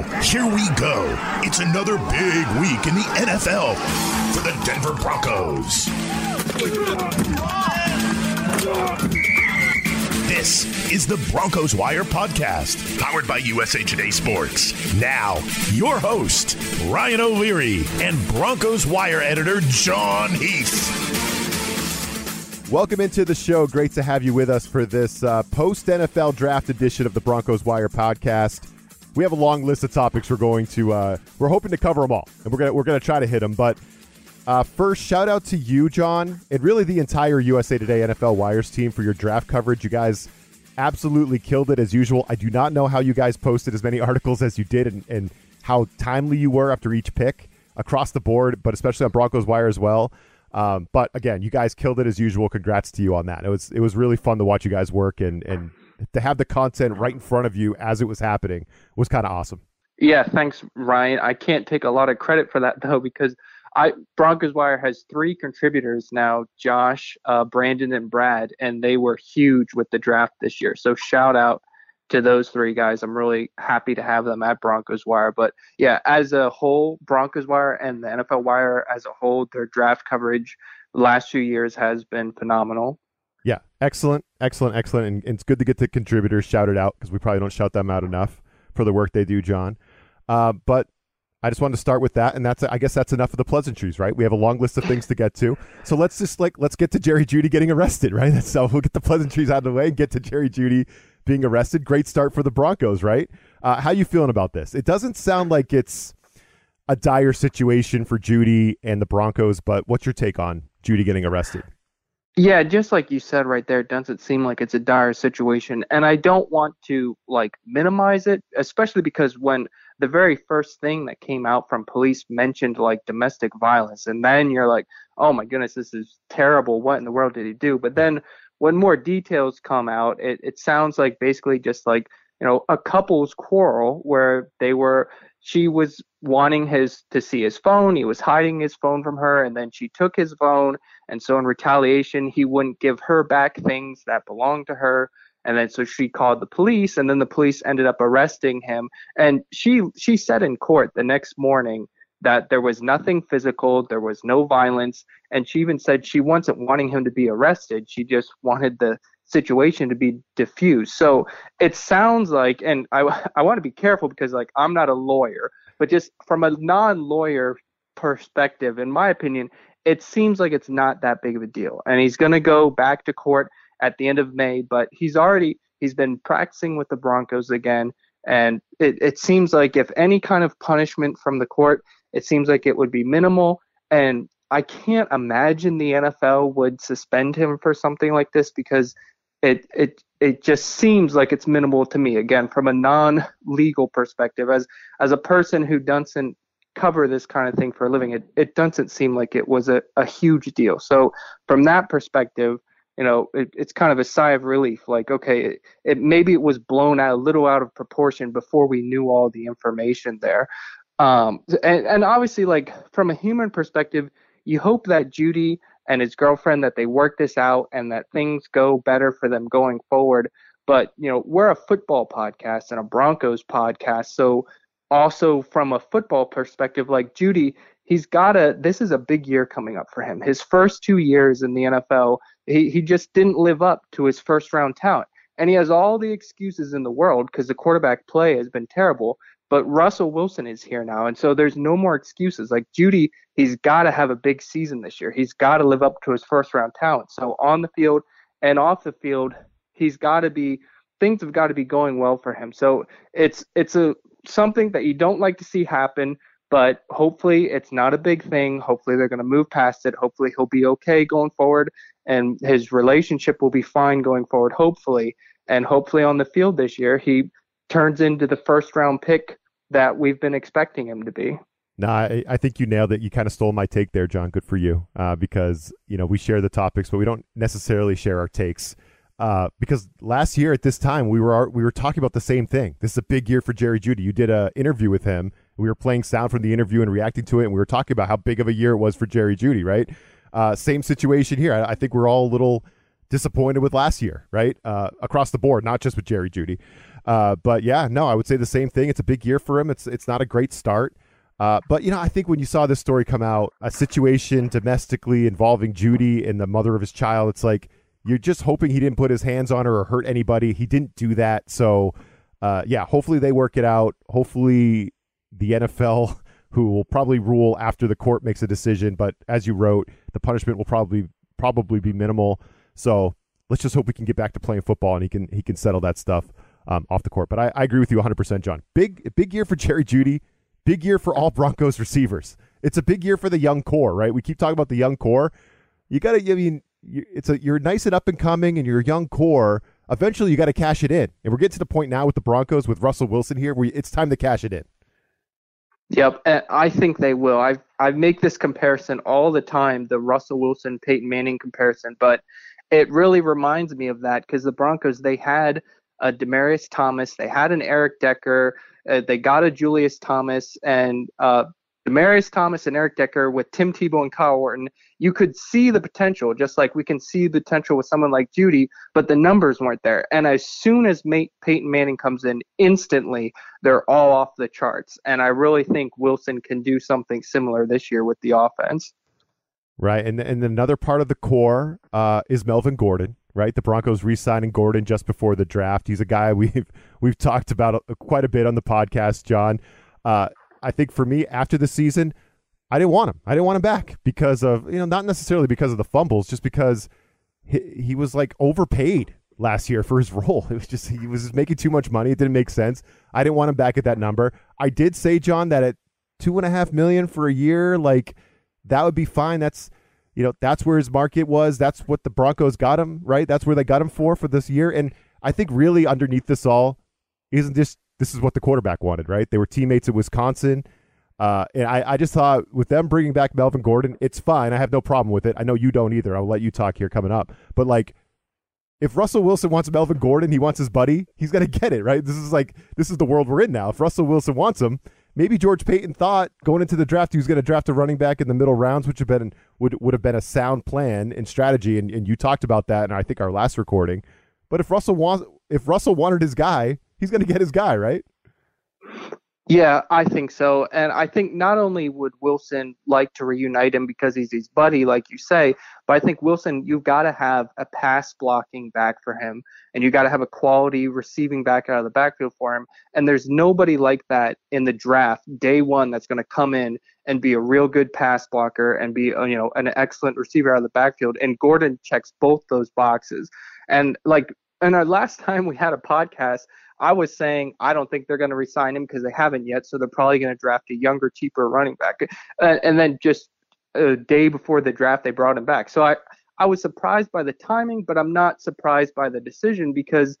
Here we go. It's another big week in the NFL for the Denver Broncos. This is the Broncos Wire podcast, powered by USA Today Sports. Now, your host, Ryan O'Leary, and Broncos Wire editor, Jon Heath. Welcome into the show. Great to have you with us for this uh, post NFL draft edition of the Broncos Wire podcast. We have a long list of topics we're going to. Uh, we're hoping to cover them all, and we're gonna we're gonna try to hit them. But uh, first, shout out to you, Jon, and really the entire USA Today NFL Wires team for your draft coverage. You guys absolutely killed it as usual. I do not know how you guys posted as many articles as you did, and, and how timely you were after each pick across the board, but especially on Broncos Wire as well. Um, but again, you guys killed it as usual. Congrats to you on that. It was it was really fun to watch you guys work and and to have the content right in front of you as it was happening was kind of awesome. Yeah, thanks, Ryan. I can't take a lot of credit for that though because I Broncos Wire has three contributors now: Josh, uh, Brandon, and Brad, and they were huge with the draft this year. So shout out to those three guys. I'm really happy to have them at Broncos Wire. But yeah, as a whole, Broncos Wire and the NFL Wire as a whole, their draft coverage last few years has been phenomenal. Yeah, excellent, excellent, excellent, and, and it's good to get the contributors shouted out because we probably don't shout them out enough for the work they do, Jon. Uh, but I just wanted to start with that, and that's I guess that's enough of the pleasantries, right? We have a long list of things to get to, so let's just like let's get to Jerry Jeudy getting arrested, right? So we'll get the pleasantries out of the way and get to Jerry Jeudy being arrested. Great start for the Broncos, right? Uh, how you feeling about this? It doesn't sound like it's a dire situation for Jeudy and the Broncos, but what's your take on Jeudy getting arrested? Yeah, just like you said right there, doesn't seem like it's a dire situation. And I don't want to like minimize it, especially because when the very first thing that came out from police mentioned like domestic violence, and then you're like, oh my goodness, this is terrible. What in the world did he do? But then when more details come out, it, it sounds like basically just like, you know, a couple's quarrel where they were she was wanting his to see his phone. He was hiding his phone from her and then she took his phone. And so in retaliation he wouldn't give her back things that belonged to her. And then so she called the police and then the police ended up arresting him. And she she said in court the next morning that there was nothing physical there was no violence. And she even said she wasn't wanting him to be arrested. She just wanted the situation to be diffused. So it sounds like, and I, I want to be careful because like I'm not a lawyer, but just from a non-lawyer perspective, in my opinion, it seems like it's not that big of a deal. And he's going to go back to court at the end of May, but he's already he's been practicing with the Broncos again. And it, it seems like if any kind of punishment from the court, it seems like it would be minimal. And I can't imagine the NFL would suspend him for something like this because it it it just seems like it's minimal to me again from a non-legal perspective. As as a person who doesn't cover this kind of thing for a living it, it doesn't seem like it was a, a huge deal. So from that perspective you know it, it's kind of a sigh of relief like okay it, it maybe it was blown out a little out of proportion before we knew all the information there. Um and, and obviously like from a human perspective you hope that jeudy and his girlfriend that they work this out and that things go better for them going forward. But, you know, we're a football podcast and a Broncos podcast. So, also from a football perspective, like Jeudy, he's got a, this is a big year coming up for him. His first two years in the NFL, he, he just didn't live up to his first round talent. And he has all the excuses in the world because the quarterback play has been terrible. But Russell Wilson is here now, and so there's no more excuses. Like Jeudy, he's got to have a big season this year. He's got to live up to his first round talent. So on the field and off the field, he's got to be things have got to be going well for him. So it's it's a something that you don't like to see happen, but hopefully it's not a big thing. Hopefully they're going to move past it. Hopefully he'll be okay going forward. and his relationship will be fine going forward, hopefully. And hopefully on the field this year, he turns into the first round pick that we've been expecting him to be. No, I, I, think you nailed it. You kind of stole my take there, Jon. Good for you. Uh, because, you know, we share the topics, but we don't necessarily share our takes. Uh, because last year at this time, we were we were talking about the same thing. This is a big year for Jerry Jeudy. You did an interview with him. We were playing sound from the interview and reacting to it, and we were talking about how big of a year it was for Jerry Jeudy. right? Uh, same situation here. I, I, think we're all a little disappointed with last year, right? Uh, across the board, not just with Jerry Jeudy. Uh, but yeah, no, I would say the same thing. It's a big year for him. It's it's not a great start. Uh, but you know, I think when you saw this story come out, a situation domestically involving Jeudy and the mother of his child, it's like you're just hoping he didn't put his hands on her or hurt anybody. He didn't do that, so uh, yeah, hopefully they work it out. Hopefully the NFL, who will probably rule after the court makes a decision, but as you wrote, the punishment will probably probably be minimal. So let's just hope we can get back to playing football and he can he can settle that stuff um, off the court. But I, I agree with you 100, percent Jon. Big big year for Jerry Jeudy. Big year for all Broncos receivers. It's a big year for the young core, right? We keep talking about the young core. You got to, I mean, it's a you're nice and up and coming, and you're a young core. Eventually, you got to cash it in, and we're getting to the point now with the Broncos with Russell Wilson here, where it's time to cash it in. Yep, I think they will. I I make this comparison all the time, the Russell Wilson Peyton Manning comparison, but it really reminds me of that because the Broncos they had a Demaryius Thomas, they had an Eric Decker, uh, they got a Julius Thomas and uh, Demaryius Thomas and Eric Decker with Tim Tebow and Kyle Orton. You could see the potential, just like we can see the potential with someone like Jeudy, but the numbers weren't there. And as soon as Mate, Peyton Manning comes in, instantly they're all off the charts. And I really think Wilson can do something similar this year with the offense. Right, and and another part of the core uh, is Melvin Gordon right? The Broncos re-signing Gordon just before the draft. He's a guy we've we've talked about a, quite a bit on the podcast, Jon. Uh, I think for me, after the season, I didn't want him. I didn't want him back because of you know not necessarily because of the fumbles, just because he, he was like overpaid last year for his role. It was just he was making too much money. It didn't make sense. I didn't want him back at that number. I did say, Jon, that at two and a half million for a year, like that would be fine. That's you know, that's where his market was. That's what the Broncos got him, right? That's where they got him for for this year. And I think really underneath this all isn't this this is what the quarterback wanted, right? They were teammates at Wisconsin. Uh, and I, I just thought with them bringing back Melvin Gordon, it's fine. I have no problem with it. I know you don't either. I'll let you talk here coming up. But like, if Russell Wilson wants Melvin Gordon, he wants his buddy, he's going to get it, right? This is like, this is the world we're in now. If Russell Wilson wants him, maybe George Paton thought going into the draft he was going to draft a running back in the middle rounds, which have been would would have been a sound plan and strategy. And, and you talked about that, and I think our last recording. But if Russell wants, if Russell wanted his guy, he's going to get his guy, right? Yeah, I think so. And I think not only would Wilson like to reunite him because he's his buddy, like you say, but I think Wilson, you've got to have a pass blocking back for him, and you got to have a quality receiving back out of the backfield for him. And there's nobody like that in the draft day one that's going to come in and be a real good pass blocker and be, uh, you know, an excellent receiver out of the backfield. And Gordon checks both those boxes. And like, and our last time we had a podcast, I was saying I don't think they're going to resign him because they haven't yet, so they're probably going to draft a younger, cheaper running back. Uh, and then just a day before the draft, they brought him back. So I I was surprised by the timing, but I'm not surprised by the decision because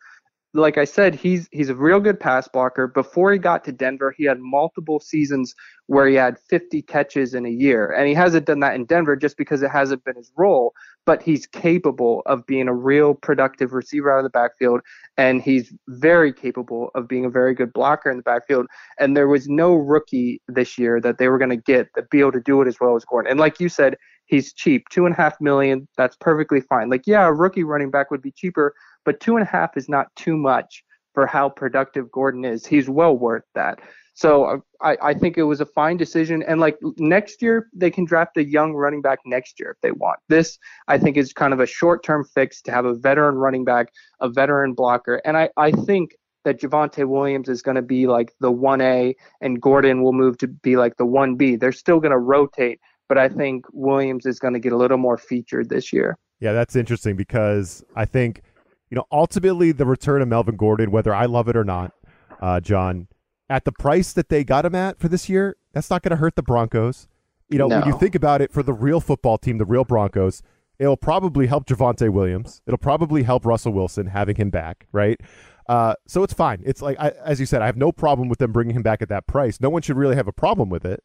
like I said, he's he's a real good pass blocker. Before he got to Denver, he had multiple seasons where he had 50 catches in a year, and he hasn't done that in Denver just because it hasn't been his role. But he's capable of being a real productive receiver out of the backfield, and he's very capable of being a very good blocker in the backfield. And there was no rookie this year that they were going to get that be able to do it as well as Gordon. And like you said, he's cheap, two and a half million. That's perfectly fine. Like yeah, a rookie running back would be cheaper but two and a half is not too much for how productive Gordon is. He's well worth that. So uh, I, I think it was a fine decision. And like next year, they can draft a young running back next year if they want. This, I think, is kind of a short term fix to have a veteran running back, a veteran blocker. And I, I think that Javonte Williams is going to be like the 1A and Gordon will move to be like the 1B. They're still going to rotate, but I think Williams is going to get a little more featured this year. Yeah, that's interesting because I think you know, ultimately the return of Melvin Gordon, whether I love it or not, uh, Jon, at the price that they got him at for this year, that's not going to hurt the Broncos. You know, no. when you think about it, for the real football team, the real Broncos, It'll probably help Javonte Williams. It'll probably help Russell Wilson having him back, right? Uh, so it's fine. It's like, I, as you said, I have no problem with them bringing him back at that price. No one should really have a problem with it.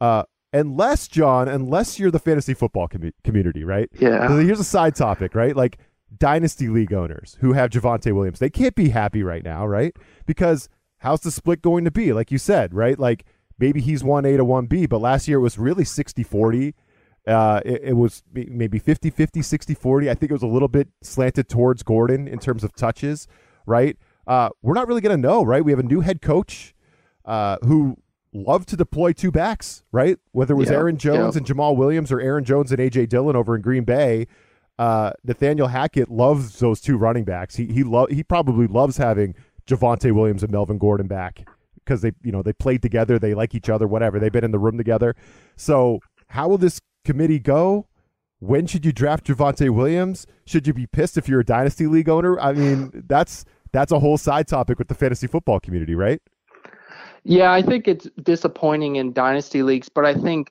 Uh, unless, Jon, unless you're the fantasy football com- community, right? Yeah. So here's a side topic, right? Like dynasty league owners who have Javonte Williams, they can't be happy right now, right? Because how's the split going to be? Like you said, right? Like maybe he's 1A to 1B, but last year it was really 60 40. Uh, it, it, was maybe 50 50, 60 40. I think it was a little bit slanted towards Gordon in terms of touches right? Uh, we're not really going to know, right? We have a new head coach uh, who loved to deploy two backs, right? Whether it was Aaron Jones and Jamaal Williams or Aaron Jones and AJ Dillon over in Green Bay, uh, Nathaniel Hackett loves those two running backs. He he lo- he probably loves having Javonte Williams and Melvin Gordon back because they you know they played together, they like each other, whatever. They've been in the room together. So how will this committee go? When should you draft Javonte Williams? Should you be pissed if you're a dynasty league owner? I mean, that's that's a whole side topic with the fantasy football community, right? Yeah, I think it's disappointing in dynasty leagues, but I think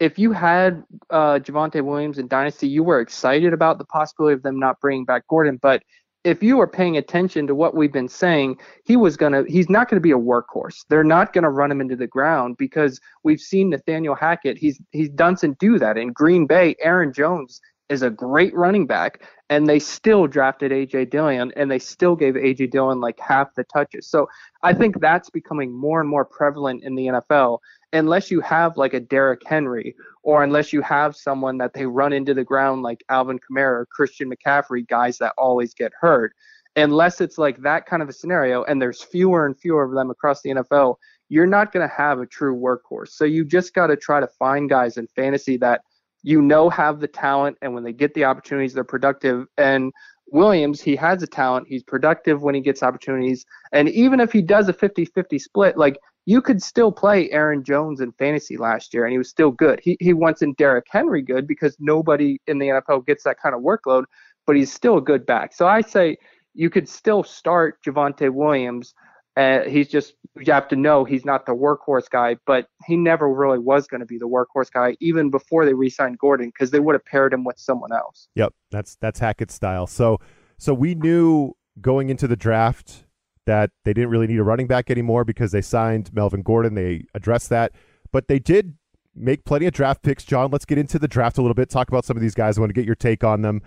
if you had uh, Javonte Williams in dynasty, you were excited about the possibility of them not bringing back Gordon. But if you were paying attention to what we've been saying, he was gonna he's not gonna be a workhorse. They're not gonna run him into the ground because we've seen Nathaniel Hackett. He's he's doesn't do that in Green Bay. Aaron Jones is a great running back, and they still drafted AJ Dillon, and they still gave AJ Dillon like half the touches. So I think that's becoming more and more prevalent in the NFL. Unless you have like a Derrick Henry, or unless you have someone that they run into the ground like Alvin Kamara, or Christian McCaffrey, guys that always get hurt. Unless it's like that kind of a scenario, and there's fewer and fewer of them across the NFL, you're not going to have a true workhorse. So you just got to try to find guys in fantasy that you know have the talent and when they get the opportunities they're productive and Williams, he has a talent. He's productive when he gets opportunities. And even if he does a 50 50 split, like you could still play Aaron Jones in fantasy last year and he was still good. He, he wasn't Derrick Henry good because nobody in the NFL gets that kind of workload, but he's still a good back. So I say you could still start Javonte Williams uh, he's just you have to know he's not the workhorse guy, but he never really was going to be the workhorse guy even before they re-signed Gordon because they would have paired him with someone else. Yep, that's that's Hackett's style. So so we knew going into the draft that they didn't really need a running back anymore because they signed Melvin Gordon. They addressed that, but they did make plenty of draft picks. Jon, let's get into the draft a little bit. Talk about some of these guys. I want to get your take on them.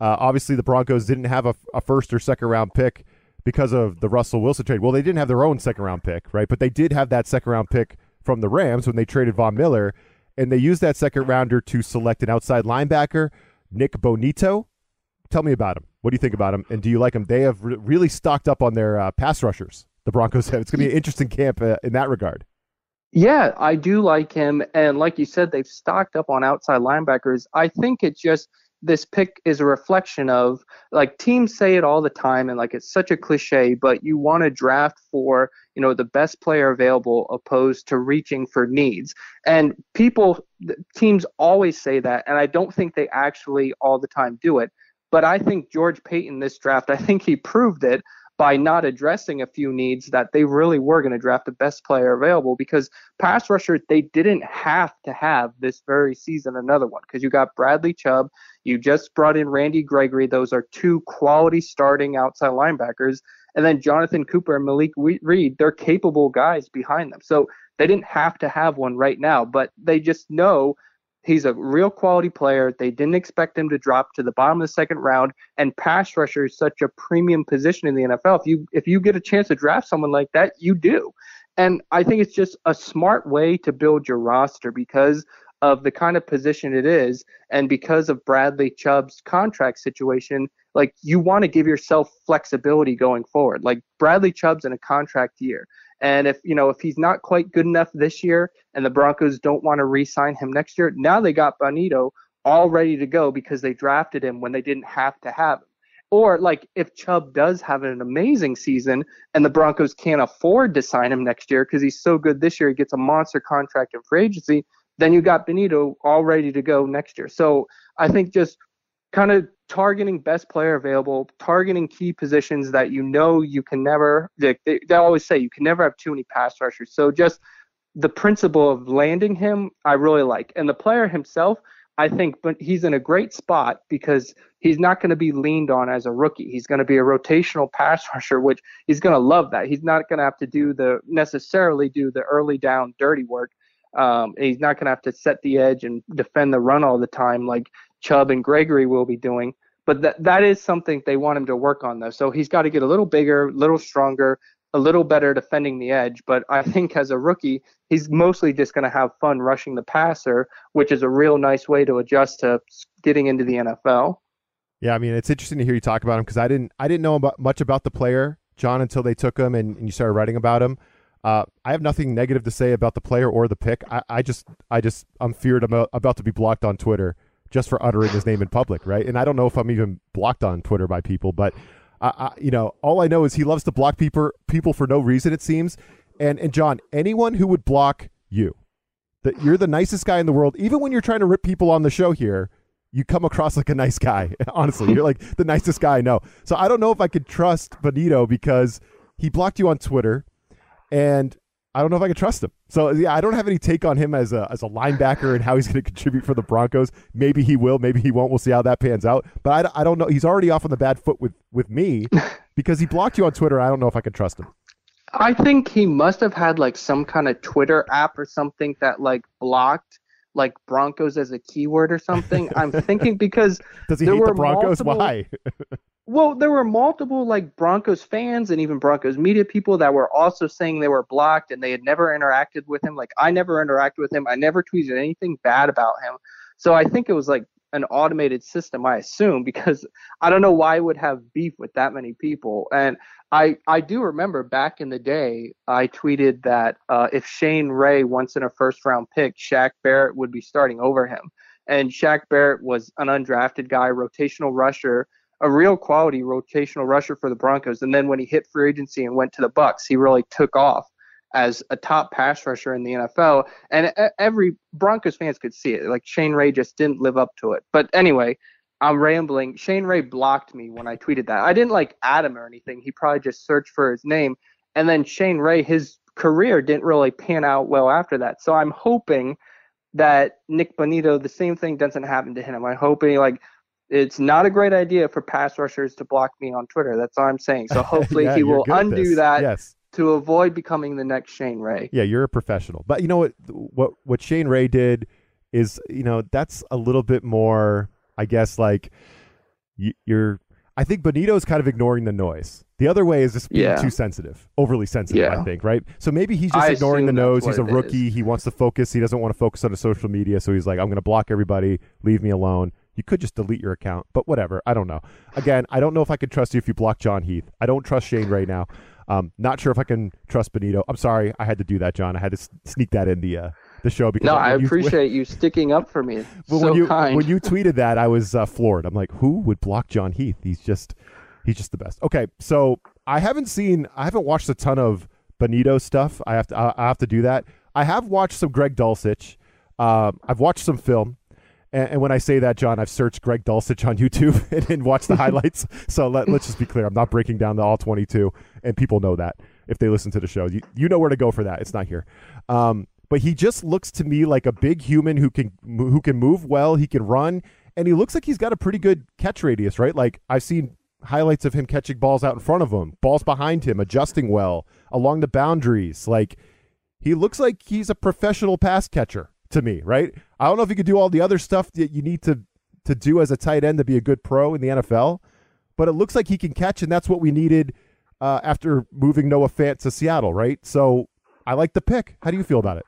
Uh, obviously, the Broncos didn't have a, a first or second round pick because of the Russell Wilson trade. Well, they didn't have their own second round pick, right? But they did have that second round pick from the Rams when they traded Von Miller, and they used that second rounder to select an outside linebacker, Nik Bonitto. Tell me about him. What do you think about him? And do you like him? They have re- really stocked up on their uh, pass rushers. The Broncos have. It's going to be an interesting camp uh, in that regard. Yeah, I do like him. And like you said, they've stocked up on outside linebackers. I think it just – this pick is a reflection of like teams say it all the time and like it's such a cliche but you want to draft for you know the best player available opposed to reaching for needs. And people teams always say that and i don't think they actually all the time do it but i think george paton this draft i think he proved it by not addressing a few needs that they really were going to draft the best player available because pass rusher they didn't have to have this very season another one because you got Bradley Chubb, you just brought in Randy Gregory. Those are two quality starting outside linebackers. And then Jonathan Cooper and Malik Reed, they're capable guys behind them. So they didn't have to have one right now, but they just know He's a real quality player. They didn't expect him to drop to the bottom of the second round. And pass rusher is such a premium position in the NFL. If you if you get a chance to draft someone like that, you do. And I think it's just a smart way to build your roster because of the kind of position it is and because of Bradley Chubb's contract situation, like you want to give yourself flexibility going forward. Like Bradley Chubb's in a contract year. And if you know if he's not quite good enough this year, and the Broncos don't want to re-sign him next year, now they got Bonitto all ready to go because they drafted him when they didn't have to have him. Or like if Chubb does have an amazing season and the Broncos can't afford to sign him next year because he's so good this year, he gets a monster contract in free agency. Then you got Bonitto all ready to go next year. So I think just kind of targeting best player available, targeting key positions that you know you can never. They, they, they always say you can never have too many pass rushers. So just the principle of landing him, I really like, and the player himself. I think, but he's in a great spot because he's not going to be leaned on as a rookie. He's going to be a rotational pass rusher, which he's going to love that. He's not going to have to do the necessarily do the early down dirty work. Um, he's not going to have to set the edge and defend the run all the time like Chubb and Gregory will be doing. But that that is something they want him to work on though. So he's got to get a little bigger, a little stronger, a little better defending the edge. But I think as a rookie, he's mostly just going to have fun rushing the passer, which is a real nice way to adjust to getting into the NFL. Yeah, I mean it's interesting to hear you talk about him because I didn't I didn't know about, much about the player Jon until they took him and, and you started writing about him. Uh, I have nothing negative to say about the player or the pick. I, I just I just I'm feared about about to be blocked on Twitter just for uttering his name in public, right? And I don't know if I'm even blocked on Twitter by people, but I, I, you know, all I know is he loves to block people people for no reason. It seems. And and Jon, anyone who would block you, that you're the nicest guy in the world, even when you're trying to rip people on the show here, you come across like a nice guy. Honestly, you're like the nicest guy I know. So I don't know if I could trust Bonitto because he blocked you on Twitter, and I don't know if I can trust him. So yeah, I don't have any take on him as a as a linebacker and how he's going to contribute for the Broncos. Maybe he will, maybe he won't. We'll see how that pans out. But I, I don't know. He's already off on the bad foot with with me because he blocked you on Twitter. I don't know if I can trust him. I think he must have had like some kind of Twitter app or something that like blocked like Broncos as a keyword or something. I'm thinking because does he hate the Broncos? Multiple, Why? well, there were multiple like Broncos fans and even Broncos media people that were also saying they were blocked and they had never interacted with him. Like I never interacted with him. I never tweeted anything bad about him. So I think it was like an automated system, I assume, because I don't know why I would have beef with that many people. And I I do remember back in the day, I tweeted that uh, if Shane Ray wants in a first round pick, Shaq Barrett would be starting over him. And Shaq Barrett was an undrafted guy, rotational rusher, a real quality rotational rusher for the Broncos. And then when he hit free agency and went to the Bucs, he really took off as a top pass rusher in the NFL. And every Broncos fans could see it. Like Shane Ray just didn't live up to it. But anyway, I'm rambling. Shane Ray blocked me when I tweeted that. I didn't like Adam or anything. He probably just searched for his name. And then Shane Ray, his career didn't really pan out well after that. So I'm hoping that Nik Bonitto, the same thing doesn't happen to him. I'm hoping like it's not a great idea for pass rushers to block me on Twitter. That's all I'm saying. So hopefully yeah, he will undo that yes. to avoid becoming the next Shane Ray. Yeah, you're a professional. But you know what what what Shane Ray did is, you know, that's a little bit more I guess like you're. I think Bonitto's kind of ignoring the noise. The other way is just being yeah. too sensitive, overly sensitive. Yeah. I think, right? So maybe he's just I ignoring the nose. He's a rookie. Is. He wants to focus. He doesn't want to focus on the social media. So he's like, I'm going to block everybody. Leave me alone. You could just delete your account, but whatever. I don't know. Again, I don't know if I could trust you if you block Jon Heath. I don't trust Shane right now. Um, not sure if I can trust Bonitto. I'm sorry, I had to do that, Jon. I had to sneak that in the uh, the show because no, I appreciate you, you sticking up for me. So when you kind. when you tweeted that, I was uh, floored. I'm like, who would block Jon Heath? He's just he's just the best. Okay, so I haven't seen, I haven't watched a ton of Bonitto stuff. I have to I, I have to do that. I have watched some Greg Dulcich. Um, I've watched some film. And, and, when I say that, Jon, I've searched Greg Dulcich on YouTube and, and watched the highlights. so let, let's just be clear. I'm not breaking down the all 22, and people know that if they listen to the show. You, you know where to go for that. It's not here. Um, but he just looks to me like a big human who can who can move well. He can run, and he looks like he's got a pretty good catch radius. Right? Like I've seen highlights of him catching balls out in front of him, balls behind him, adjusting well along the boundaries. Like he looks like he's a professional pass catcher to me. Right? I don't know if he could do all the other stuff that you need to to do as a tight end to be a good pro in the NFL, but it looks like he can catch, and that's what we needed uh, after moving Noah Fant to Seattle. Right? So I like the pick. How do you feel about it?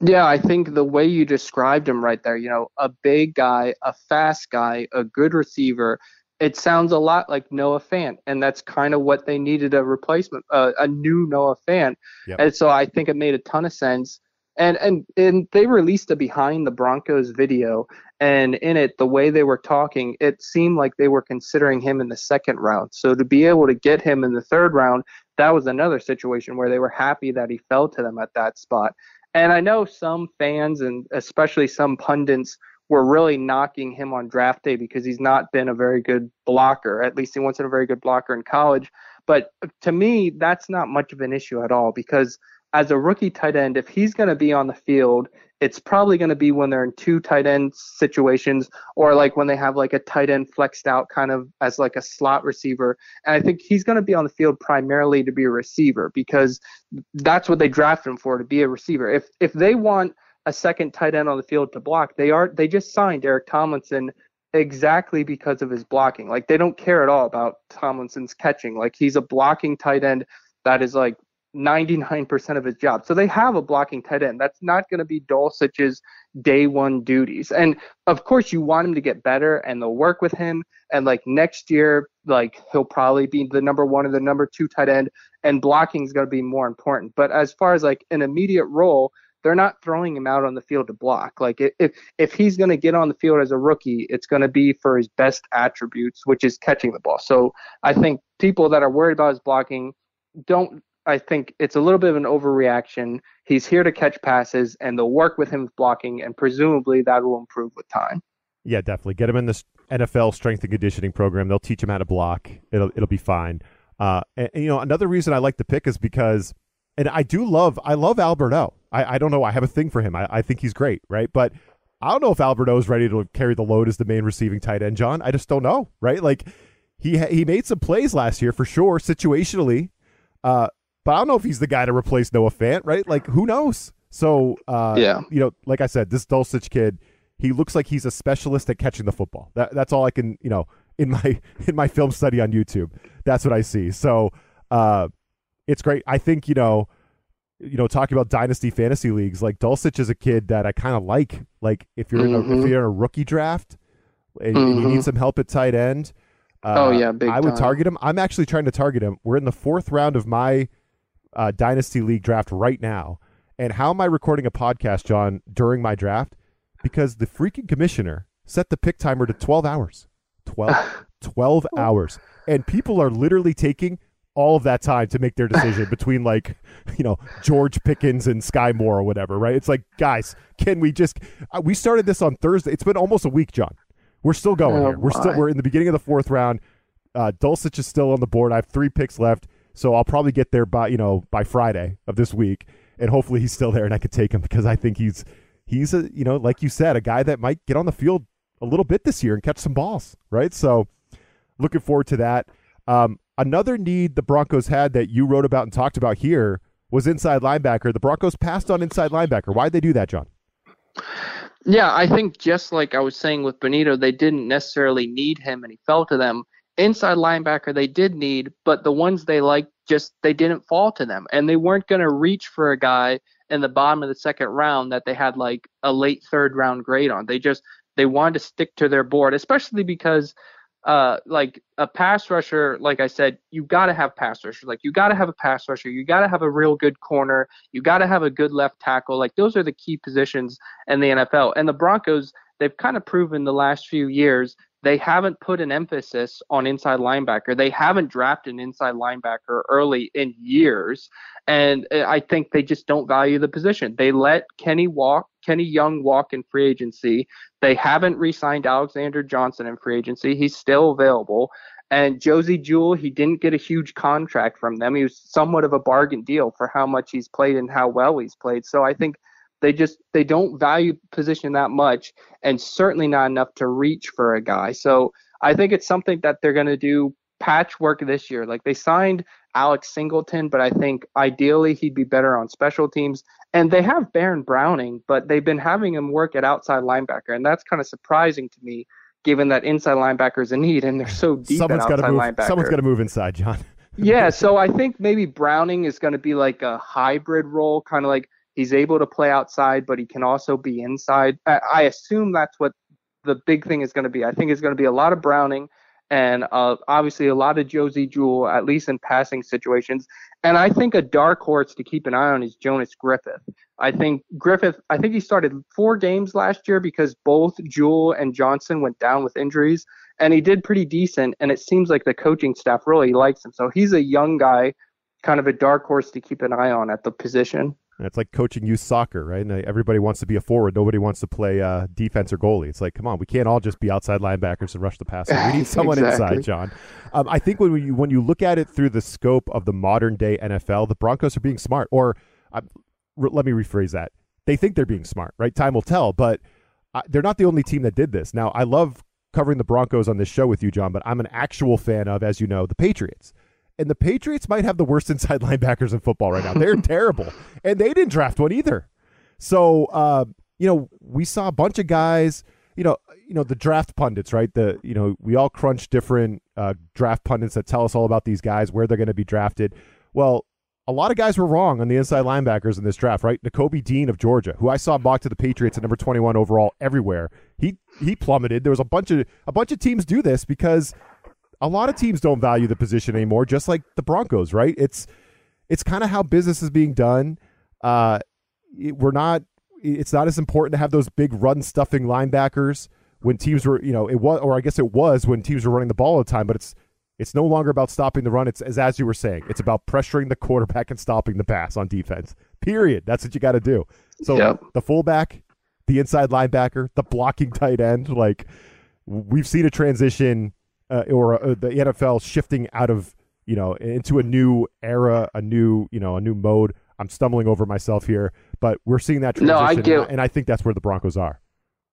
Yeah, I think the way you described him right there, you know, a big guy, a fast guy, a good receiver, it sounds a lot like Noah Fant, and that's kind of what they needed a replacement, uh, a new Noah Fant. Yep. And so I think it made a ton of sense. And and and they released a behind the Broncos video, and in it, the way they were talking, it seemed like they were considering him in the second round. So to be able to get him in the third round, that was another situation where they were happy that he fell to them at that spot. And I know some fans and especially some pundits were really knocking him on draft day because he's not been a very good blocker. At least he wasn't a very good blocker in college. But to me, that's not much of an issue at all because as a rookie tight end, if he's going to be on the field, it's probably going to be when they're in two tight end situations or like when they have like a tight end flexed out kind of as like a slot receiver. And I think he's going to be on the field primarily to be a receiver because that's what they drafted him for to be a receiver. If if they want a second tight end on the field to block, they are they just signed Eric Tomlinson exactly because of his blocking. Like they don't care at all about Tomlinson's catching. Like he's a blocking tight end that is like 99% of his job. So they have a blocking tight end. That's not going to be Dulcich's day one duties. And of course, you want him to get better and they'll work with him. And like next year, like he'll probably be the number one or the number two tight end, and blocking is going to be more important. But as far as like an immediate role, they're not throwing him out on the field to block. Like if if he's going to get on the field as a rookie, it's going to be for his best attributes, which is catching the ball. So I think people that are worried about his blocking don't I think it's a little bit of an overreaction. He's here to catch passes, and they'll work with him blocking, and presumably that will improve with time. Yeah, definitely. Get him in this NFL strength and conditioning program. They'll teach him how to block. It'll it'll be fine. Uh, and, and, you know, another reason I like the pick is because, and I do love I love Albert I don't know. I have a thing for him. I, I think he's great, right? But I don't know if Alberto is ready to carry the load as the main receiving tight end, Jon. I just don't know, right? Like he he made some plays last year for sure, situationally. Uh, but I don't know if he's the guy to replace Noah Fant, right? Like, who knows? So, uh, yeah, you know, like I said, this Dulcich kid, he looks like he's a specialist at catching the football. That, that's all I can, you know, in my in my film study on YouTube, that's what I see. So, uh, it's great. I think you know, you know, talking about dynasty fantasy leagues, like Dulcich is a kid that I kind of like. Like, if you're mm-hmm. in a, if mm-hmm. you're in a rookie draft and, mm-hmm. you need some help at tight end. Uh, oh yeah, I would time. target him. I'm actually trying to target him. We're in the fourth round of my uh, Dynasty League draft right now. And how am I recording a podcast, Jon, during my draft? Because the freaking commissioner set the pick timer to 12 hours. 12, 12 hours. And people are literally taking all of that time to make their decision between like you know George Pickens and Skyy Moore or whatever, right? It's like, guys, can we just? Uh, we started this on Thursday. It's been almost a week, Jon. We're still going oh, here. We're my. still we're in the beginning of the fourth round. Uh, Dulcich is still on the board. I have three picks left. So I'll probably get there by you know by Friday of this week, and hopefully he's still there and I could take him because I think he's he's a you know like you said a guy that might get on the field a little bit this year and catch some balls, right? So looking forward to that. Um, another need the Broncos had that you wrote about and talked about here was inside linebacker. The Broncos passed on inside linebacker. Why'd they do that, Jon? Yeah, I think just like I was saying with Bonitto, they didn't necessarily need him and he fell to them inside linebacker they did need, but the ones they liked just they didn't fall to them, and they weren't going to reach for a guy in the bottom of the second round that they had like a late third round grade on. They just they wanted to stick to their board, especially because uh like a pass rusher, like I said, you got to have pass rushers. Like you got to have a pass rusher, you got to have a real good corner, you got to have a good left tackle. Like those are the key positions in the NFL. And the Broncos, they've kind of proven the last few years they haven't put an emphasis on inside linebacker. They haven't drafted an inside linebacker early in years, and uh, I think they just don't value the position. They let Kenny walk, Kenny Young walk in free agency. They haven't re-signed Alexander Johnson in free agency. He's still available. And Josey Jewell, he didn't get a huge contract from them. He was somewhat of a bargain deal for how much he's played and how well he's played. So I think they just they don't value position that much, and certainly not enough to reach for a guy. So I think it's something that they're going to do patchwork this year. Like they signed Alex Singleton, but I think ideally he'd be better on special teams. And they have Baron Browning, but they've been having him work at outside linebacker, and that's kind of surprising to me, given that inside linebacker is a need and they're so deep someone's at outside move, linebacker. Someone's got to move inside, Jon. yeah, so I think maybe Browning is going to be like a hybrid role, kind of like He's able to play outside, but he can also be inside. I, I assume that's what the big thing is going to be. I think it's going to be a lot of Browning and uh, obviously a lot of Josey Jewell, at least in passing situations. And I think a dark horse to keep an eye on is Jonas Griffith. I think Griffith, I think he started four games last year because both Jewell and Johnson went down with injuries, and he did pretty decent. And it seems like the coaching staff really likes him. So he's a young guy, kind of a dark horse to keep an eye on at the position. It's like coaching youth soccer, right? And everybody wants to be a forward. Nobody wants to play uh, defense or goalie. It's like, come on, we can't all just be outside linebackers and rush the passer. We need someone exactly. inside, Jon. Um, I think when you when you look at it through the scope of the modern day NFL, the Broncos are being smart. Or let me rephrase that. They think they're being smart, right? Time will tell, but uh, they're not the only team that did this. Now, I love covering the Broncos on this show with you, Jon, but I'm an actual fan of, as you know, the Patriots. And the Patriots might have the worst inside linebackers in football right now. They're terrible. And they didn't draft one either. So, uh, you know, we saw a bunch of guys, you know, you know, the draft pundits, right? The, you know, we all crunch different uh, draft pundits that tell us all about these guys, where they're going to be drafted. Well, a lot of guys were wrong on the inside linebackers in this draft, right? Nakobe Dean of Georgia, who I saw mocked to the Patriots at number 21 overall everywhere. He he plummeted. There was a bunch of a bunch of teams do this because a lot of teams don't value the position anymore, just like the Broncos, right? It's it's kind of how business is being done. Uh, it, we're not. It's not as important to have those big run stuffing linebackers when teams were, you know, it was, or I guess it was when teams were running the ball all the time. But it's it's no longer about stopping the run. It's as as you were saying, it's about pressuring the quarterback and stopping the pass on defense. Period. That's what you got to do. So yep. the fullback, the inside linebacker, the blocking tight end, like we've seen a transition uh, or uh, the NFL shifting out of you know into a new era, a new you know a new mode. I'm stumbling over myself here, but we're seeing that transition, no, I get, and, I, think that's where the Broncos are.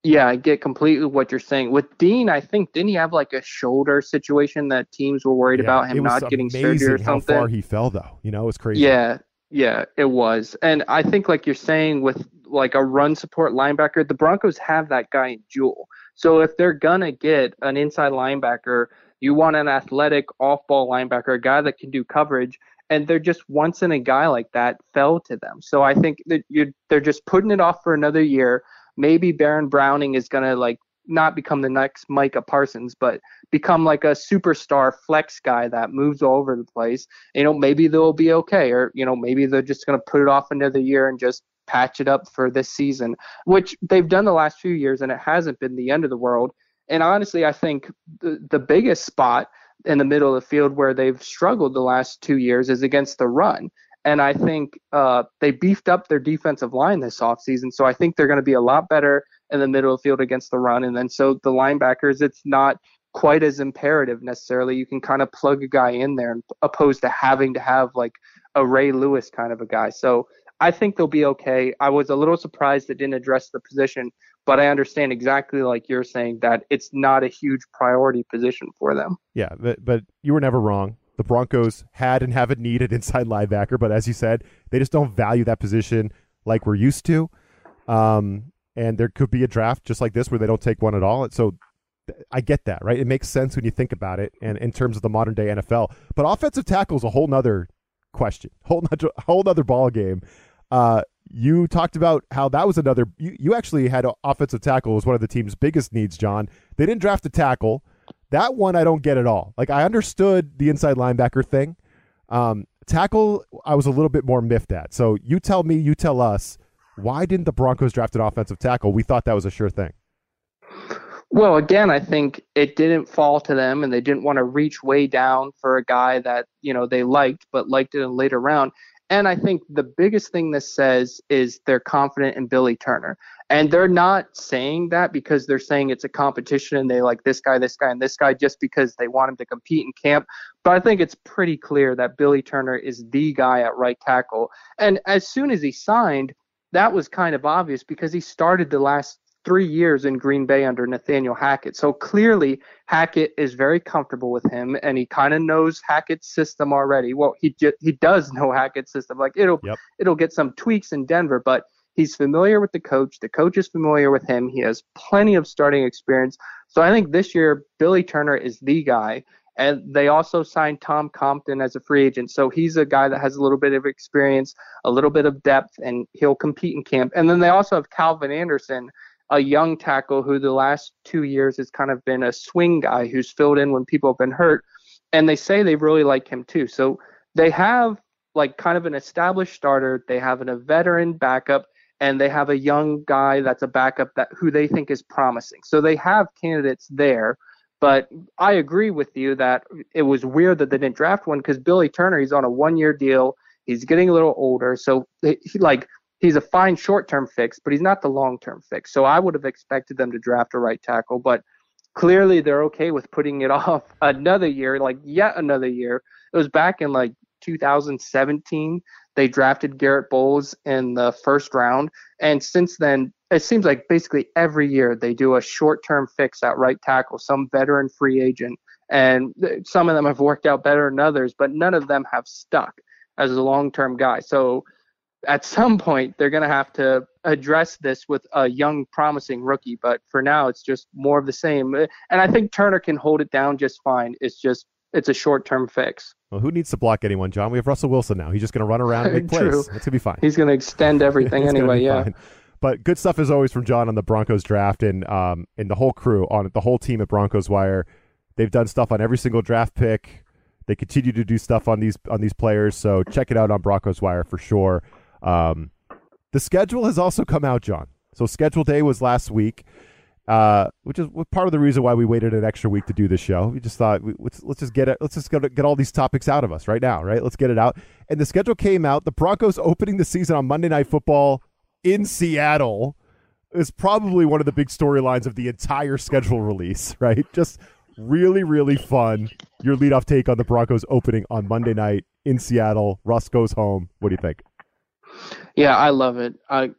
Yeah, I get completely what you're saying. With Dean, I think didn't he have like a shoulder situation that teams were worried yeah, about him not getting surgery or something? How far he fell, though, you know, it was crazy. Yeah, yeah, it was. And I think, like you're saying, with like a run support linebacker, the Broncos have that guy in Jewell. So if they're gonna get an inside linebacker, you want an athletic off-ball linebacker, a guy that can do coverage. And they're just once in a guy like that fell to them. So I think that you they're just putting it off for another year maybe Baron Browning is to like not become the next Micah Parsons, but become like a superstar flex guy that moves all over the place. You know, maybe they'll be okay, or you know, maybe they're just to put it off another year and just patch it up for this season, which they've done the last few years, and it hasn't been the end of the world. And honestly, I think the, the biggest spot in the middle of the field where they've struggled the last two years is against the run. And I think uh, they beefed up their defensive line this offseason. So I think they're going to be a lot better in the middle of the field against the run. And then so the linebackers, it's not quite as imperative necessarily. You can kind of plug a guy in there opposed to having to have like a Ray Lewis kind of a guy. So I think they'll be okay. I was a little surprised they didn't address the position, but I understand exactly like you're saying that it's not a huge priority position for them. Yeah, but, but you were never wrong. The Broncos had and haven't needed inside linebacker, but as you said, they just don't value that position like we're used to. Um, and there could be a draft just like this where they don't take one at all. So I get that, right? It makes sense when you think about it, and in terms of the modern day NFL. But offensive tackle is a whole nother question, whole nother, whole nother ball game. Uh, you talked about how that was another. You, you actually had offensive tackle was one of the team's biggest needs, Jon. They didn't draft a tackle. That one I don't get at all. Like I understood the inside linebacker thing. Um, tackle, I was a little bit more miffed at. So you tell me, you tell us, why didn't the Broncos draft an offensive tackle? We thought that was a sure thing. Well, again, I think it didn't fall to them, and they didn't want to reach way down for a guy that you know they liked, but liked it in later round. And I think the biggest thing this says is they're confident in Billy Turner. And they're not saying that because they're saying it's a competition and they like this guy, this guy, and this guy just because they want him to compete in camp. But I think it's pretty clear that Billy Turner is the guy at right tackle. And as soon as he signed, that was kind of obvious because he started the last three years in Green Bay under Nathaniel Hackett. So clearly, Hackett is very comfortable with him, and he kind of knows Hackett's system already. Well, he he does know Hackett's system. Like it'll yep. it'll get some tweaks in Denver, but he's familiar with the coach. The coach is familiar with him. He has plenty of starting experience. So I think this year Billy Turner is the guy. And they also signed Tom Compton as a free agent. So he's a guy that has a little bit of experience, a little bit of depth, and he'll compete in camp. And then they also have Calvin Anderson, a young tackle who the last two years has kind of been a swing guy who's filled in when people have been hurt. And they say they really like him too. So they have like kind of an established starter, they have a veteran backup, and they have a young guy that's a backup that who they think is promising. So they have candidates there. But I agree with you that it was weird that they didn't draft one because Billy Turner, he's on a one year deal. He's getting a little older. So he, like he's a fine short term fix, but he's not the long term fix. So I would have expected them to draft a right tackle, but clearly they're okay with putting it off another year, like yet another year. It was back in like 2017 they drafted Garett Bolles in the first round, and since then it seems like basically every year they do a short-term fix at right tackle, some veteran free agent, and some of them have worked out better than others, but none of them have stuck as a long-term guy. So at some point they're going to have to address this with a young promising rookie but for now it's just more of the same and i think turner can hold it down just fine it's just it's a short-term fix well, who needs to block anyone, Jon? We have Russell Wilson now. He's just going to run around and make plays. It's going to be fine. He's going to extend everything anyway, yeah. Fine. But good stuff as always from Jon on the Broncos draft and um and the whole crew on the whole team at Broncos Wire. They've done stuff on every single draft pick. They continue to do stuff on these on these players. So check it out on Broncos Wire for sure. Um, the schedule has also come out, Jon. So schedule day was last week, uh, which is part of the reason why we waited an extra week to do this show. We just thought we, let's let's just get it. Let's just get, get all these topics out of us right now, right? Let's get it out. And the schedule came out. The Broncos opening the season on Monday Night Football in Seattle is probably one of the big storylines of the entire schedule release, right? Just really, really fun. Your leadoff take on the Broncos opening on Monday night in Seattle. Russ goes home. What do you think? Yeah, I love it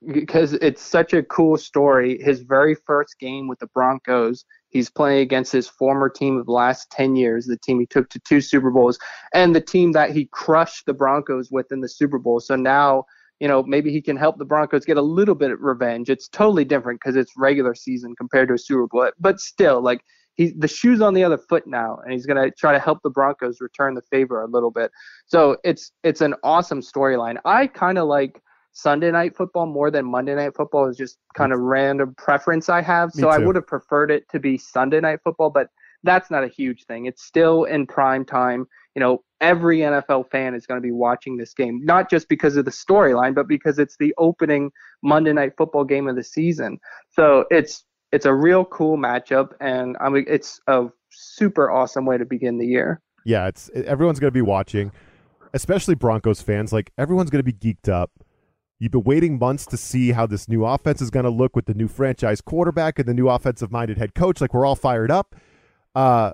because uh, it's such a cool story. His very first game with the Broncos, he's playing against his former team of the last 10 years, the team he took to two Super Bowls, and the team that he crushed the Broncos with in the Super Bowl. So now, you know, maybe he can help the Broncos get a little bit of revenge. It's totally different because it's regular season compared to a Super Bowl, but still, like, he's the shoes on the other foot now, and he's gonna try to help the Broncos return the favor a little bit. So it's it's an awesome storyline. I kind of like Sunday night football more than Monday night football. Is just kind of random preference I have. So I would have preferred it to be Sunday night football, but that's not a huge thing. It's still in prime time. You know, every NFL fan is going to be watching this game, not just because of the storyline, but because it's the opening Monday night football game of the season. So it's it's a real cool matchup, and I mean, it's a super awesome way to begin the year. Yeah, it's everyone's going to be watching, especially Broncos fans. Like everyone's going to be geeked up. You've been waiting months to see how this new offense is going to look with the new franchise quarterback and the new offensive-minded head coach. Like we're all fired up. Uh,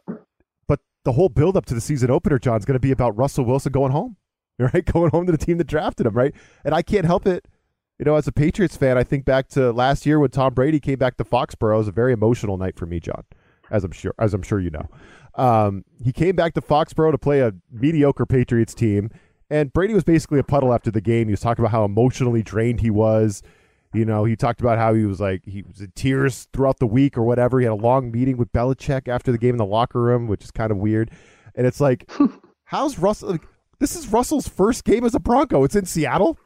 but the whole build-up to the season opener, Jon, is going to be about Russell Wilson going home, right? Going home to the team that drafted him, right? And I can't help it you know, as a Patriots fan, I think back to last year when Tom Brady came back to Foxborough. It was a very emotional night for me, Jon, as I'm sure as I'm sure you know. Um, he came back to Foxborough to play a mediocre Patriots team, and Brady was basically a puddle after the game. He was talking about how emotionally drained he was. You know, he talked about how he was like he was in tears throughout the week or whatever. He had a long meeting with Belichick after the game in the locker room, which is kind of weird. And it's like, how's Russell? Like, this is Russell's first game as a Bronco. It's in Seattle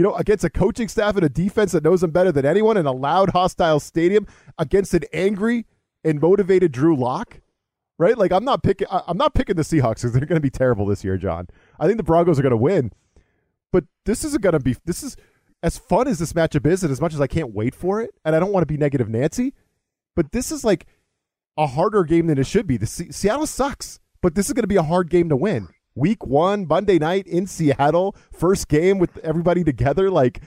you know, against a coaching staff and a defense that knows him better than anyone in a loud, hostile stadium against an angry and motivated Drew Lock, right? Like I'm not picking, I'm not picking the Seahawks because they're going to be terrible this year, Jon. I think the Broncos are going to win, but this isn't going to be this is as fun as this matchup is, and as much as I can't wait for it, and I don't want to be negative Nancy, but this is like a harder game than it should be. The C- Seattle sucks, but this is going to be a hard game to win week one, Monday night in Seattle, first game with everybody together. Like,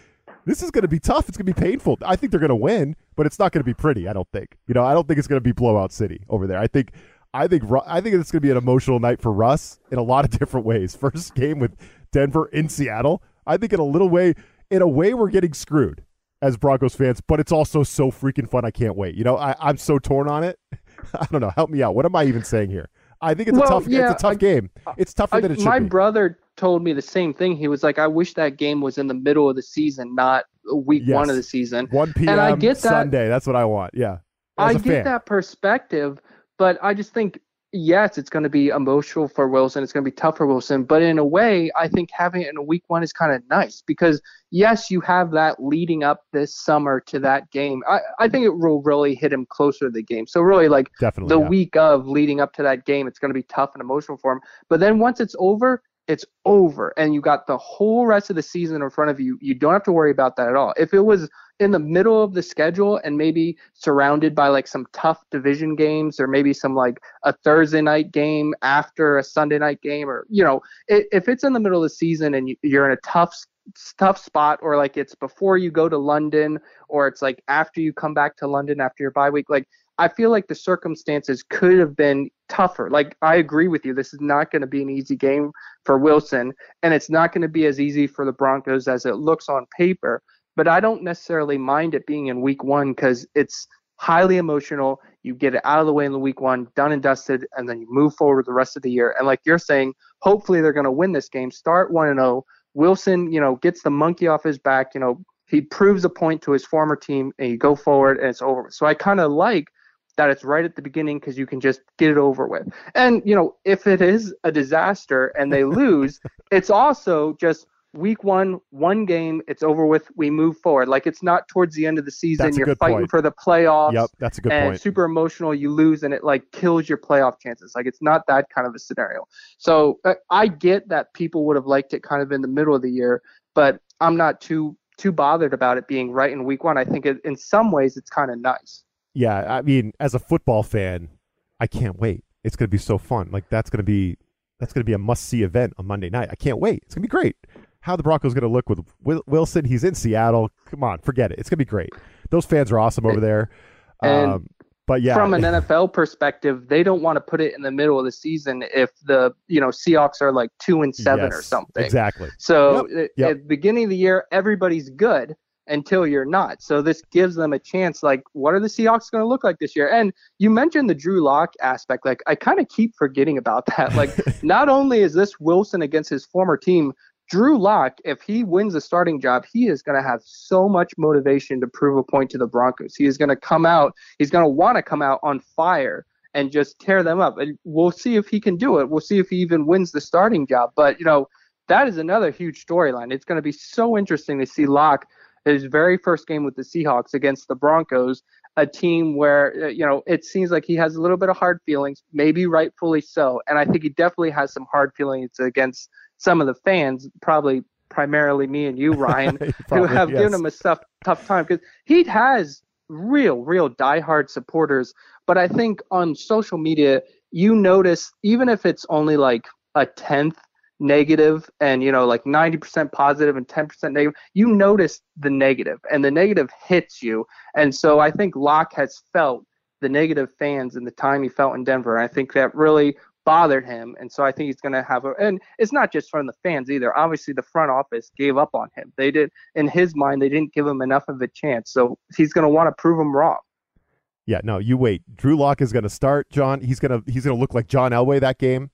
this is going to be tough. It's going to be painful. I think they're going to win, but it's not going to be pretty. I don't think. You know, I don't think it's going to be blowout city over there. I think, I think, I think it's going to be an emotional night for Russ in a lot of different ways. First game with Denver in Seattle. I think in a little way, in a way, we're getting screwed as Broncos fans, but it's also so freaking fun. I can't wait. You know, I, I'm so torn on it. I don't know. Help me out. What am I even saying here? I think it's well, a tough. Yeah, it's a tough I, game. It's tougher I, than it should my be. My brother told me the same thing. He was like, "I wish that game was in the middle of the season, not week yes. one of the season." One p.m. And I get that, Sunday. That's what I want. Yeah, I get fan. that perspective, but I just think yes, it's going to be emotional for Wilson. It's going to be tough for Wilson. But in a way, I think having it in a week one is kind of nice because, yes, you have that leading up this summer to that game. I, I think it will really hit him closer to the game. So, really, like Definitely, the yeah. week of leading up to that game, it's going to be tough and emotional for him. But then once it's over, it's over and you got the whole rest of the season in front of you. You don't have to worry about that at all. If it was in the middle of the schedule and maybe surrounded by like some tough division games or maybe some like a Thursday night game after a Sunday night game or you know if it's in the middle of the season and you're in a tough tough spot or like it's before you go to London or it's like after you come back to London after your bye week like I feel like the circumstances could have been tougher. Like I agree with you, this is not going to be an easy game for Wilson, and it's not going to be as easy for the Broncos as it looks on paper. But I don't necessarily mind it being in Week One because it's highly emotional. You get it out of the way in the Week One, done and dusted, and then you move forward the rest of the year. And like you're saying, hopefully they're going to win this game, start one and zero. Oh. Wilson, you know, gets the monkey off his back. You know, he proves a point to his former team, and you go forward, and it's over. So I kind of like that it's right at the beginning because you can just get it over with. And you know, if it is a disaster and they lose, it's also just week one, one game, it's over with. We move forward. Like it's not towards the end of the season. That's You're fighting point. for the playoffs. Yep, that's a good and point. Super emotional. You lose, and it like kills your playoff chances. Like it's not that kind of a scenario. So uh, I get that people would have liked it kind of in the middle of the year, but I'm not too too bothered about it being right in week one. I think it, in some ways it's kind of nice. Yeah, I mean, as a football fan, I can't wait. It's going to be so fun. Like that's going to be that's going to be a must see event on Monday night. I can't wait. It's going to be great how the Broncos going to look with Wilson. He's in Seattle. Come on, forget it. It's going to be great. Those fans are awesome over there. Um, but yeah, from an NFL perspective, they don't want to put it in the middle of the season if the you know Seahawks are like two and seven yes, or something. Exactly. So yep, yep. at the beginning of the year, everybody's good until you're not. So this gives them a chance. Like, what are the Seahawks going to look like this year? And you mentioned the Drew Lock aspect. Like, I kind of keep forgetting about that. Like, not only is this Wilson against his former team, Drew Lock, if he wins the starting job, he is going to have so much motivation to prove a point to the Broncos. He is going to come out, he's going to want to come out on fire and just tear them up. And we'll see if he can do it. We'll see if he even wins the starting job. But, you know, that is another huge storyline. It's going to be so interesting to see Lock his very first game with the Seahawks against the Broncos, a team where uh, you know it seems like he has a little bit of hard feelings, maybe rightfully so, and I think he definitely has some hard feelings against some of the fans, probably primarily me and you, Ryan, probably, who have yes. given him a tough, tough time because he has real, real diehard supporters. But I think on social media, you notice, even if it's only like a tenth negative and you know like 90% positive and 10% negative you notice the negative and the negative hits you and so i think lock has felt the negative fans in the time he felt in denver i think that really bothered him, and so I think he's going to have a. And it's not just from the fans either. Obviously, the front office gave up on him. They did, in his mind, they didn't give him enough of a chance. So he's going to want to prove them wrong. Yeah, no, you wait. Drew Lock is going to start. Jon, he's going to he's going to look like John Elway that game,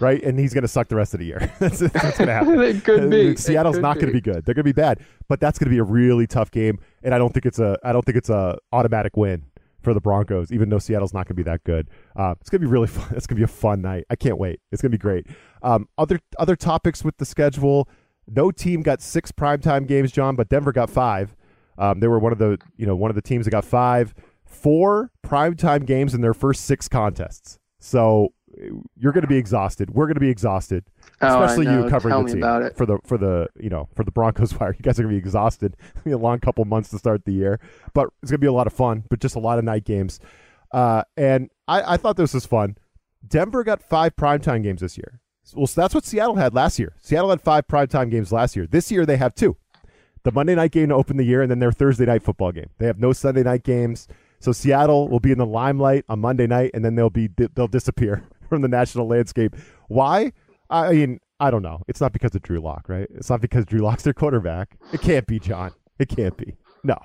right? And he's going to suck the rest of the year. that's, that's going to happen. it could be. Uh, Seattle's could not going to be good. They're going to be bad, but that's going to be a really tough game. And I don't think it's a I don't think it's a automatic win for the Broncos, even though Seattle's not going to be that good. Uh, it's going to be really fun. It's going to be a fun night. I can't wait. It's going to be great. Um, other other topics with the schedule. No team got six primetime games, Jon, but Denver got five. Um, they were one of the you know one of the teams that got five, four primetime games in their first six contests. So you're going to be exhausted. We're going to be exhausted, oh, especially you covering Tell the team about it. for the for the you know for the Broncos wire. You guys are going to be exhausted. It'll be a long couple months to start the year, but it's going to be a lot of fun. But just a lot of night games, uh, and I, I thought this was fun. Denver got five primetime games this year. Well, so that's what Seattle had last year. Seattle had five primetime games last year. This year they have two. The Monday night game to open the year, and then their Thursday night football game. They have no Sunday night games. So Seattle will be in the limelight on Monday night, and then they'll be they'll disappear from the national landscape. Why? I mean, I don't know. It's not because of Drew Lock, right? It's not because Drew Lock's their quarterback. It can't be, Jon. It can't be. No.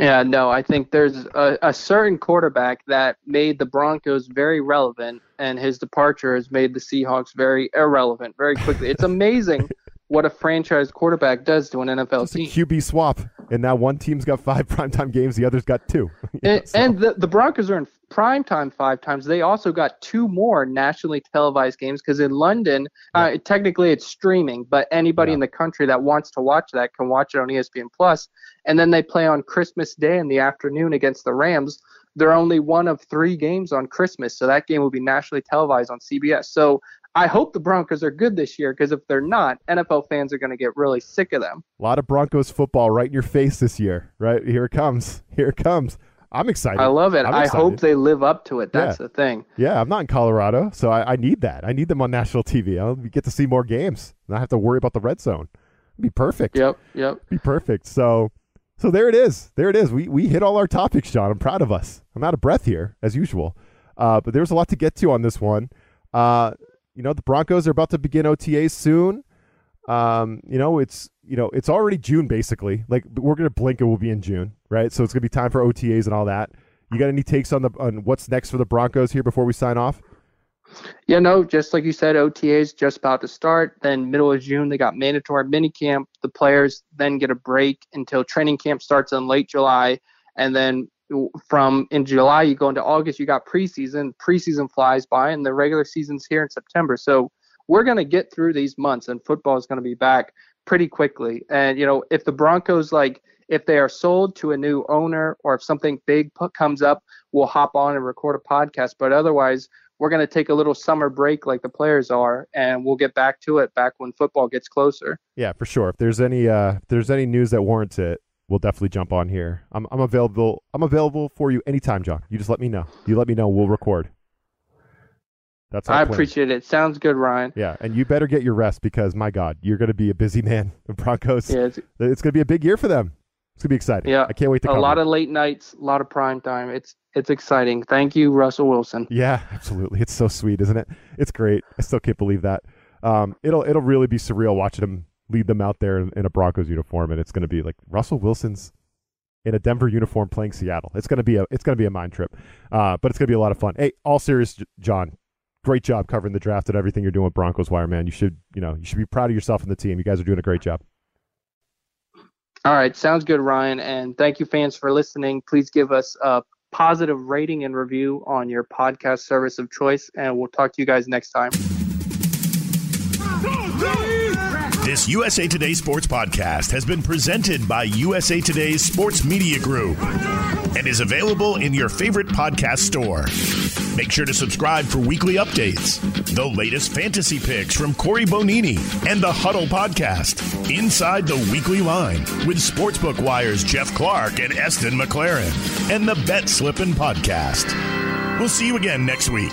Yeah, no, I think there's a, a certain quarterback that made the Broncos very relevant, and his departure has made the Seahawks very irrelevant very quickly. It's amazing what a franchise quarterback does to an NFL Just team. a QB swap, and now one team's got five primetime games, the other's got two. and, so. and the, the Broncos are in prime time five times. They also got two more nationally televised games because in London, yeah. uh, technically it's streaming, but anybody yeah. in the country that wants to watch that can watch it on ESPN Plus. And then they play on Christmas Day in the afternoon against the Rams. They're only one of three games on Christmas, so that game will be nationally televised on CBS. So I hope the Broncos are good this year because if they're not, NFL fans are going to get really sick of them. A lot of Broncos football right in your face this year. Right here it comes. Here it comes. I'm excited. I love it. I hope they live up to it. That's yeah. the thing. Yeah, I'm not in Colorado, so I, I, need that. I need them on national TV. I'll get to see more games. Not have to worry about the red zone. It'd be perfect. Yep. Yep. Be perfect. So So there it is. There it is. We we hit all our topics, Jon. I'm proud of us. I'm out of breath here as usual, uh, but there's a lot to get to on this one. Uh, you know, the Broncos are about to begin OTAs soon. Um, you know, it's you know it's already June basically. Like we're gonna blink and we'll be in June, right? So it's gonna be time for OTAs and all that. You got any takes on the on what's next for the Broncos here before we sign off? Yeah, no, just like you said, OTAs just about to start. Then middle of June, they got mandatory minicamp. The players then get a break until training camp starts in late July, and then from in July you go into August, you got preseason. Preseason flies by, and the regular season's here in September. So we're gonna get through these months, and football is gonna be back pretty quickly. And you know, if the Broncos like if they are sold to a new owner or if something big comes up, we'll hop on and record a podcast. But otherwise, we're going to take a little summer break like the players are and we'll get back to it back when football gets closer. Yeah for sure. If there's any uh if there's any news that warrants it we'll definitely jump on here. I'm, I'm available i'm available for you anytime jon. You just let me know. You let me know. We'll record that's I plan. appreciate it. Sounds good, Ryan. Yeah, and you better get your rest because my God, you're going to be a busy man. The Broncos. Yeah, it's, it's going to be a big year for them. It's gonna be exciting. Yeah, I can't wait to. A lot of late nights, a lot of prime time. It's it's exciting. Thank you, Russell Wilson. Yeah, absolutely. It's so sweet, isn't it? It's great. I still can't believe that. Um, it'll it'll really be surreal watching him lead them out there in, in a Broncos uniform, and it's gonna be like Russell Wilson's in a Denver uniform playing Seattle. It's gonna be a it's gonna be a mind trip, uh, but it's gonna be a lot of fun. Hey, all serious, Jon. Great job covering the draft and everything you're doing with Broncos Wire, man. You should you know you should be proud of yourself and the team. You guys are doing a great job. All right, sounds good, Ryan. And thank you, fans, for listening. Please give us a positive rating and review on your podcast service of choice, and we'll talk to you guys next time. This USA Today Sports Podcast has been presented by USA Today's Sports Media Group and is available in your favorite podcast store. Make sure to subscribe for weekly updates, the latest fantasy picks from Cory Bonini, and the Huddle Podcast, Inside the Weekly Line, with Sportsbook Wire's Jeff Clark and Eston McLaren, and the Bet Slippin' Podcast. We'll see you again next week.